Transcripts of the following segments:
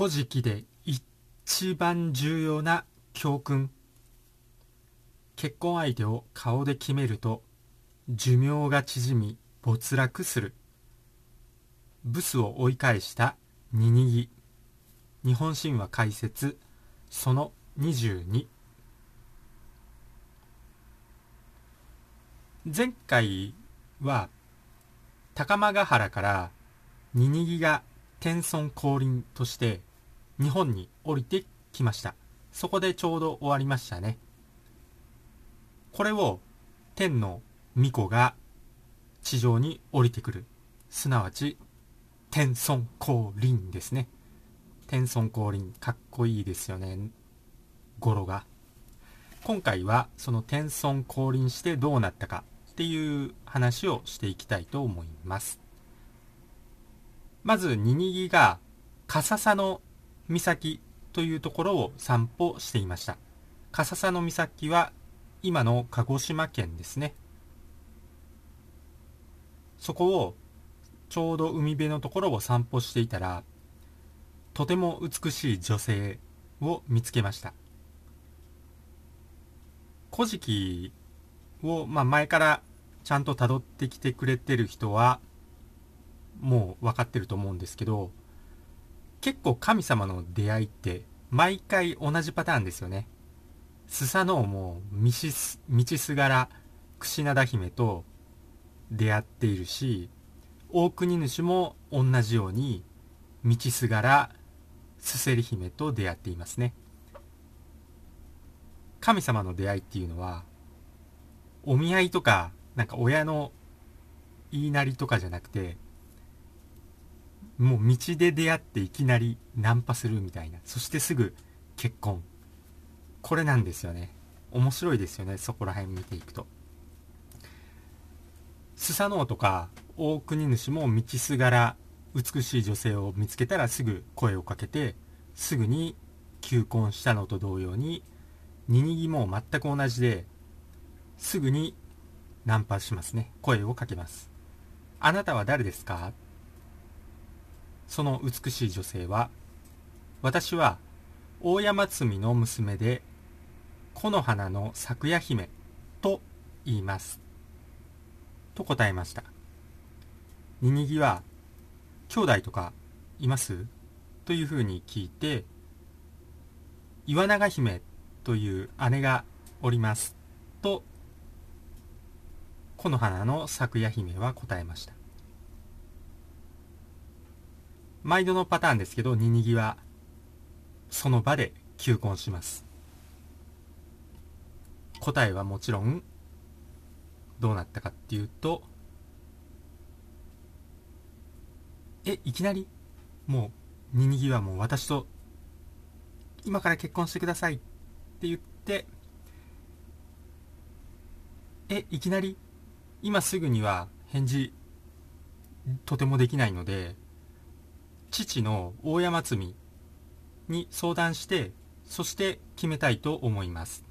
古事記で一番重要な教訓。結婚相手を顔で決めると寿命が縮み没落する。ブスを追い返したニニギ日本神話解説その22前回は高間ヶ原からニニギが天孫降臨として日本に降りてきました。そこでちょうど終わりましたね。これを天の巫女が地上に降りてくる。すなわち天孫降臨ですね。天孫降臨かっこいいですよね。語呂が。今回はその天孫降臨してどうなったかっていう話をしていきたいと思います。まずニニギが笠佐の岬というところを散歩していました。笠佐の岬は今の鹿児島県ですね。そこをちょうど海辺のところを散歩していたらとても美しい女性を見つけました。古事記を、まあ、前からちゃんと辿ってきてくれてる人はもう分かってると思うんですけど結構神様の出会いって毎回同じパターンですよね。スサノオも道す道すがら櫛灘姫と出会っているし大国主も同じように道すがらすせり姫と出会っていますね。神様の出会いっていうのはお見合いとかなんか親の言いなりとかじゃなくてもう道で出会っていきなりナンパするみたいな。そしてすぐ結婚。これなんですよね。面白いですよね。そこら辺見ていくと。スサノオとか大国主も道すがら美しい女性を見つけたらすぐ声をかけてすぐに求婚したのと同様にニニギも全く同じですぐにナンパしますね。声をかけます。あなたは誰ですか？その美しい女性は私は大山積の娘で木の花の咲夜姫と言います。と答えました。ニニギは兄弟とかいます？というふうに聞いて岩永姫という姉がおります。と木の花の咲夜姫は答えました。毎度のパターンですけどニニギはその場で求婚します。答えはもちろんどうなったかっていうとえいきなり？もうニニギはもう私と今から結婚してくださいって言ってえいきなり？今すぐには返事とてもできないので父の大山積に相談してそして決めたいと思います。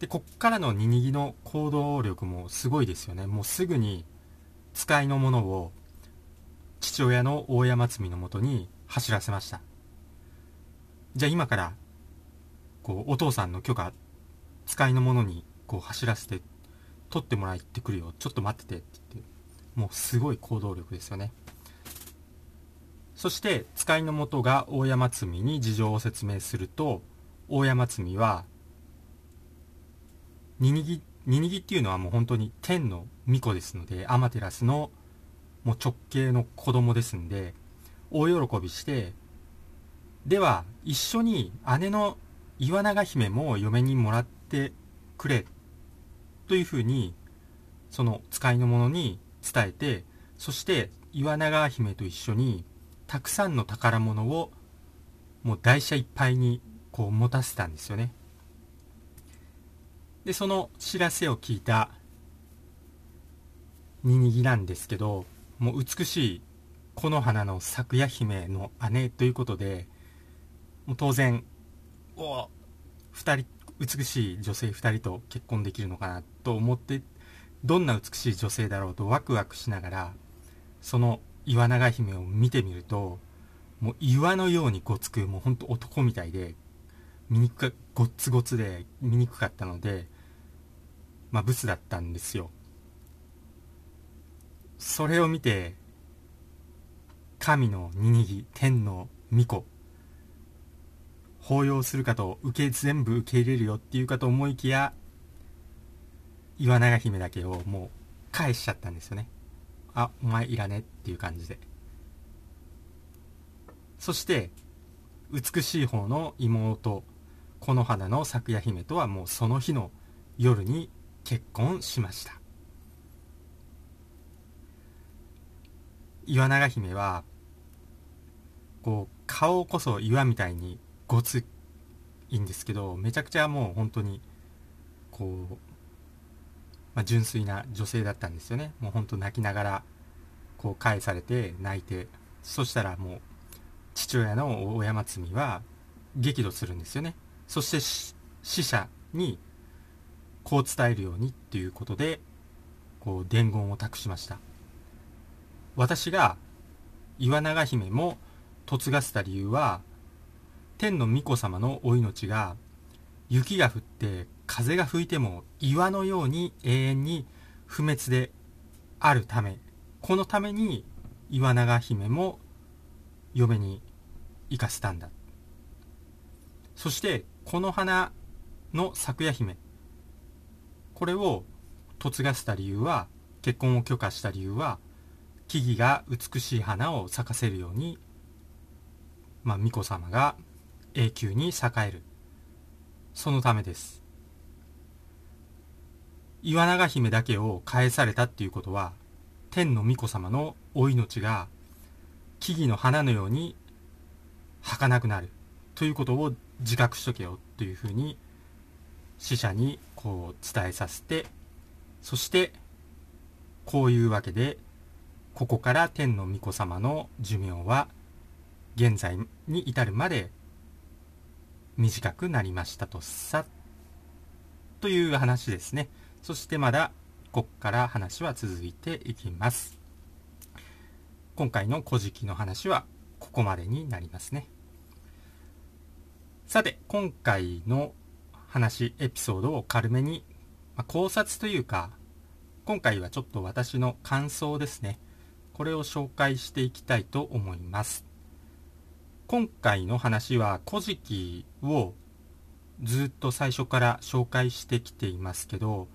でこっからのニニギの行動力もすごいですよね。もうすぐに使いのものを父親の大山積のもとに走らせました。じゃあ今からこうお父さんの許可使いのものにこう走らせて取ってもらってくるよ。ちょっと待っててって言ってもうすごい行動力ですよね。そして使いの元が大山積に事情を説明すると大山積はニニギニニギっていうのはもう本当に天の巫女ですのでアマテラスのもう直系の子供ですんで大喜びしてでは一緒に姉の岩永姫も嫁にもらってくれというふうにその使いの者に伝えてそして岩永姫と一緒にたくさんの宝物をもう台車いっぱいにこう持たせたんですよね。でその知らせを聞いたニニギなんですけどもう美しい木の花の咲夜姫の姉ということでもう当然お2人美しい女性2人と結婚できるのかなと思ってどんな美しい女性だろうとワクワクしながらその岩永姫を見てみるともう岩のようにごつくもうほんと男みたいで醜かごっつごつで醜かったのでまあブスだったんですよ。それを見て神のニニギ天の巫女抱擁するかと受け全部受け入れるよっていうかと思いきや岩永姫だけをもう返しちゃったんですよね。あお前いらねっていう感じで。そして美しい方の妹この花の咲夜姫とはもうその日の夜に結婚しました。岩永姫はこう顔こそ岩みたいにごついんですけどめちゃくちゃもう本当にこう、まあ、純粋な女性だったんですよね。もう本当泣きながらこう返されて泣いて。そしたらもう父親の親松美は激怒するんですよね。そして死者にこう伝えるようにっていうことでこう伝言を託しました。私が岩永姫も嫁がせた理由は天の巫女様のお命が雪が降って風が吹いても岩のように永遠に不滅であるためこのために岩永姫も嫁に生かしたんだ。そしてこの花の咲夜姫これを嫁がせた理由は結婚を許可した理由は木々が美しい花を咲かせるようにまあ巫女様が永久に栄える。そのためです。岩永姫だけを返されたっていうことは天の巫女様のお命が木々の花のように儚くなるということを自覚しとけよというふうに死者にこう伝えさせてそしてこういうわけでここから天の巫女様の寿命は現在に至るまで短くなりましたとさという話ですね。そしてまだここから話は続いていきます今回の古事記の話はここまでになりますねさて、今回の話、エピソードを軽めに、まあ、考察というか、今回はちょっと私の感想ですね。これを紹介していきたいと思います。今回の話は古事記をずっと最初から紹介してきていますけど、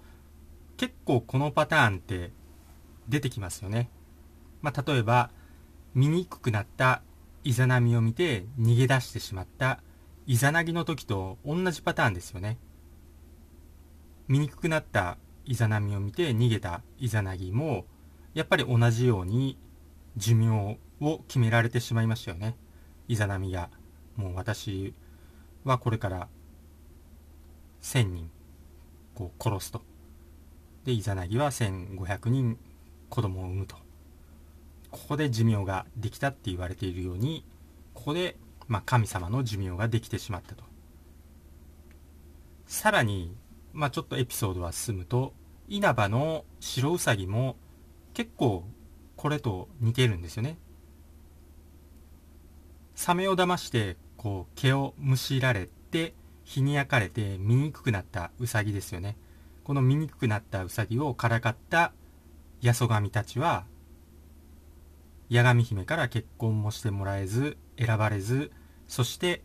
結構このパターンって出てきますよね。まあ、例えば、醜くくなったイザナミを見て逃げ出してしまったイザナギの時と同じパターンですよね。醜くなったイザナミを見て逃げたイザナギも、やっぱり同じように寿命を決められてしまいましたよね。イザナミが。もう私はこれから1000人こう殺すと。で、イザナギは1500人子供を産むと。ここで寿命ができたって言われているように、ここでまあ、神様の寿命ができてしまったと。さらに、まあ、ちょっとエピソードは進むと、稲葉の白うさぎも結構これと似てるんですよね。サメを騙して、こう、毛をむしられて、日に焼かれて醜くなったウサギですよね。この醜くなったウサギをからかった八十神たちは、八神姫から結婚もしてもらえず、選ばれずそして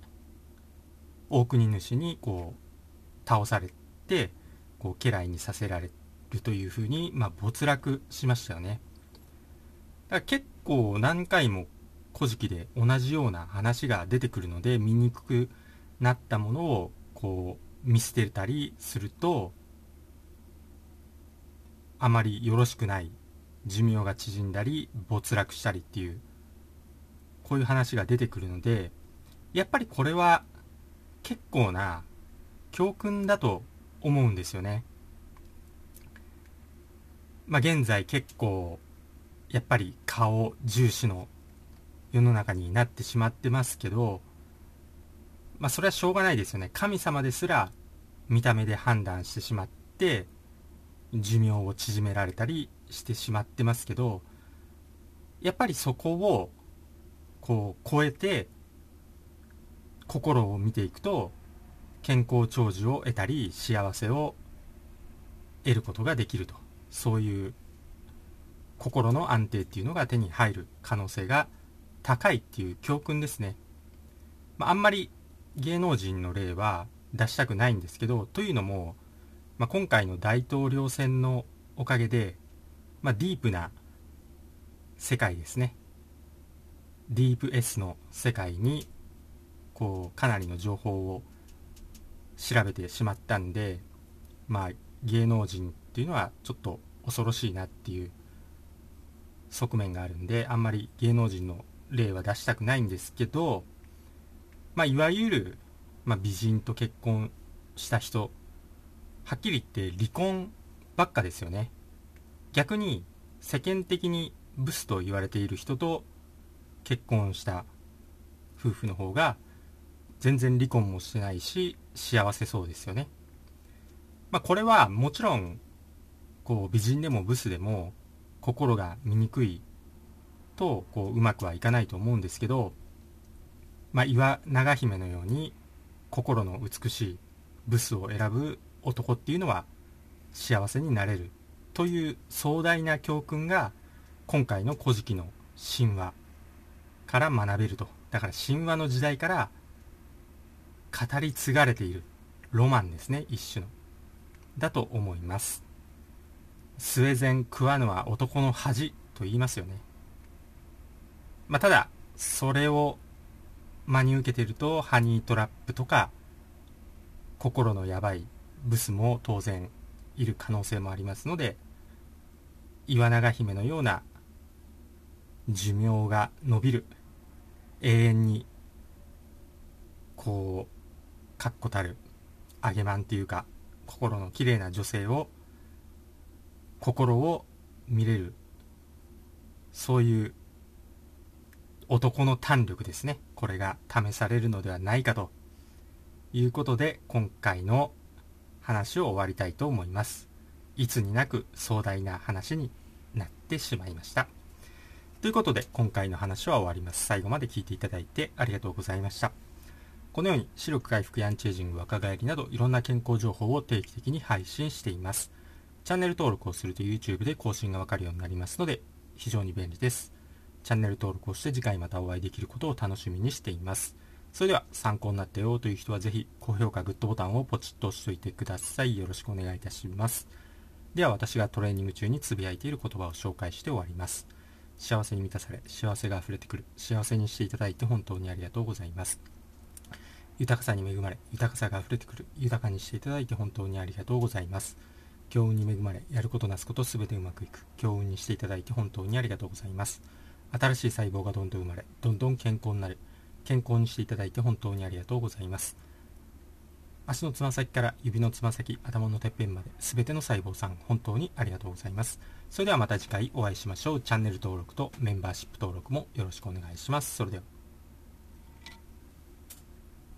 大国主にこう倒されてこう家来にさせられるというふうに、まあ、没落しましたよね。だから結構何回も古事記で同じような話が出てくるので見にくくなったものをこう見捨てたりするとあまりよろしくない寿命が縮んだり没落したりっていうこういう話が出てくるので、やっぱりこれは結構な教訓だと思うんですよね。まあ現在結構やっぱり顔重視の世の中になってしまってますけど、まあそれはしょうがないですよね。神様ですら見た目で判断してしまって、寿命を縮められたりしてしまってますけど、やっぱりそこをこう超えて心を見ていくと健康長寿を得たり幸せを得ることができると。そういう心の安定っていうのが手に入る可能性が高いっていう教訓ですね、まあ、あんまり芸能人の例は出したくないんですけどというのも、まあ、今回の大統領選のおかげで、まあ、ディープな世界ですね。ディープ S の世界にこうかなりの情報を調べてしまったんでまあ芸能人っていうのはちょっと恐ろしいなっていう側面があるんであんまり芸能人の例は出したくないんですけどまあいわゆる、まあ、美人と結婚した人はっきり言って離婚ばっかですよね逆に世間的にブスと言われている人と結婚した夫婦の方が全然離婚もしてないし幸せそうですよね。まあ、これはもちろんこう美人でもブスでも心が醜いとこううまくはいかないと思うんですけど、まあ、岩長姫のように心の美しいブスを選ぶ男っていうのは幸せになれるという壮大な教訓が今回の「古事記」の神話から学べると。だから神話の時代から語り継がれているロマンですね一種の。だと思います。スウェゼン食わぬは男の恥と言いますよね。まあただそれを真に受けているとハニートラップとか心のやばいブスも当然いる可能性もありますので岩永姫のような寿命が伸びる永遠にこう確固たる揚げまんっていうか心の綺麗な女性を心を見れるそういう男の胆力ですね。これが試されるのではないかということで今回の話を終わりたいと思いますいつになく壮大な話になってしまいましたということで、今回の話は終わります。最後まで聞いていただいてありがとうございました。このように、視力回復やアンチエイジング、若返りなど、いろんな健康情報を定期的に配信しています。チャンネル登録をすると YouTube で更新がわかるようになりますので、非常に便利です。チャンネル登録をして次回またお会いできることを楽しみにしています。それでは参考になったよという人はぜひ高評価、グッドボタンをポチッと押しておいてください。よろしくお願いいたします。では私がトレーニング中につぶやいている言葉を紹介して終わります。幸せに満たされ幸せが溢れてくる。幸せにしていただいて本当にありがとうございます。豊かさに恵まれ豊かさが溢れてくる。豊かにしていただいて本当にありがとうございます。強運に恵まれやることなすことすべてうまくいく。強運にしていただいて本当にありがとうございます。新しい細胞がどんどん生まれどんどん健康になる。健康にしていただいて本当にありがとうございます。足のつま先から指のつま先頭のてっぺんまで全ての細胞さん本当にありがとうございます。それではまた次回お会いしましょう。チャンネル登録とメンバーシップ登録もよろしくお願いします。それでは。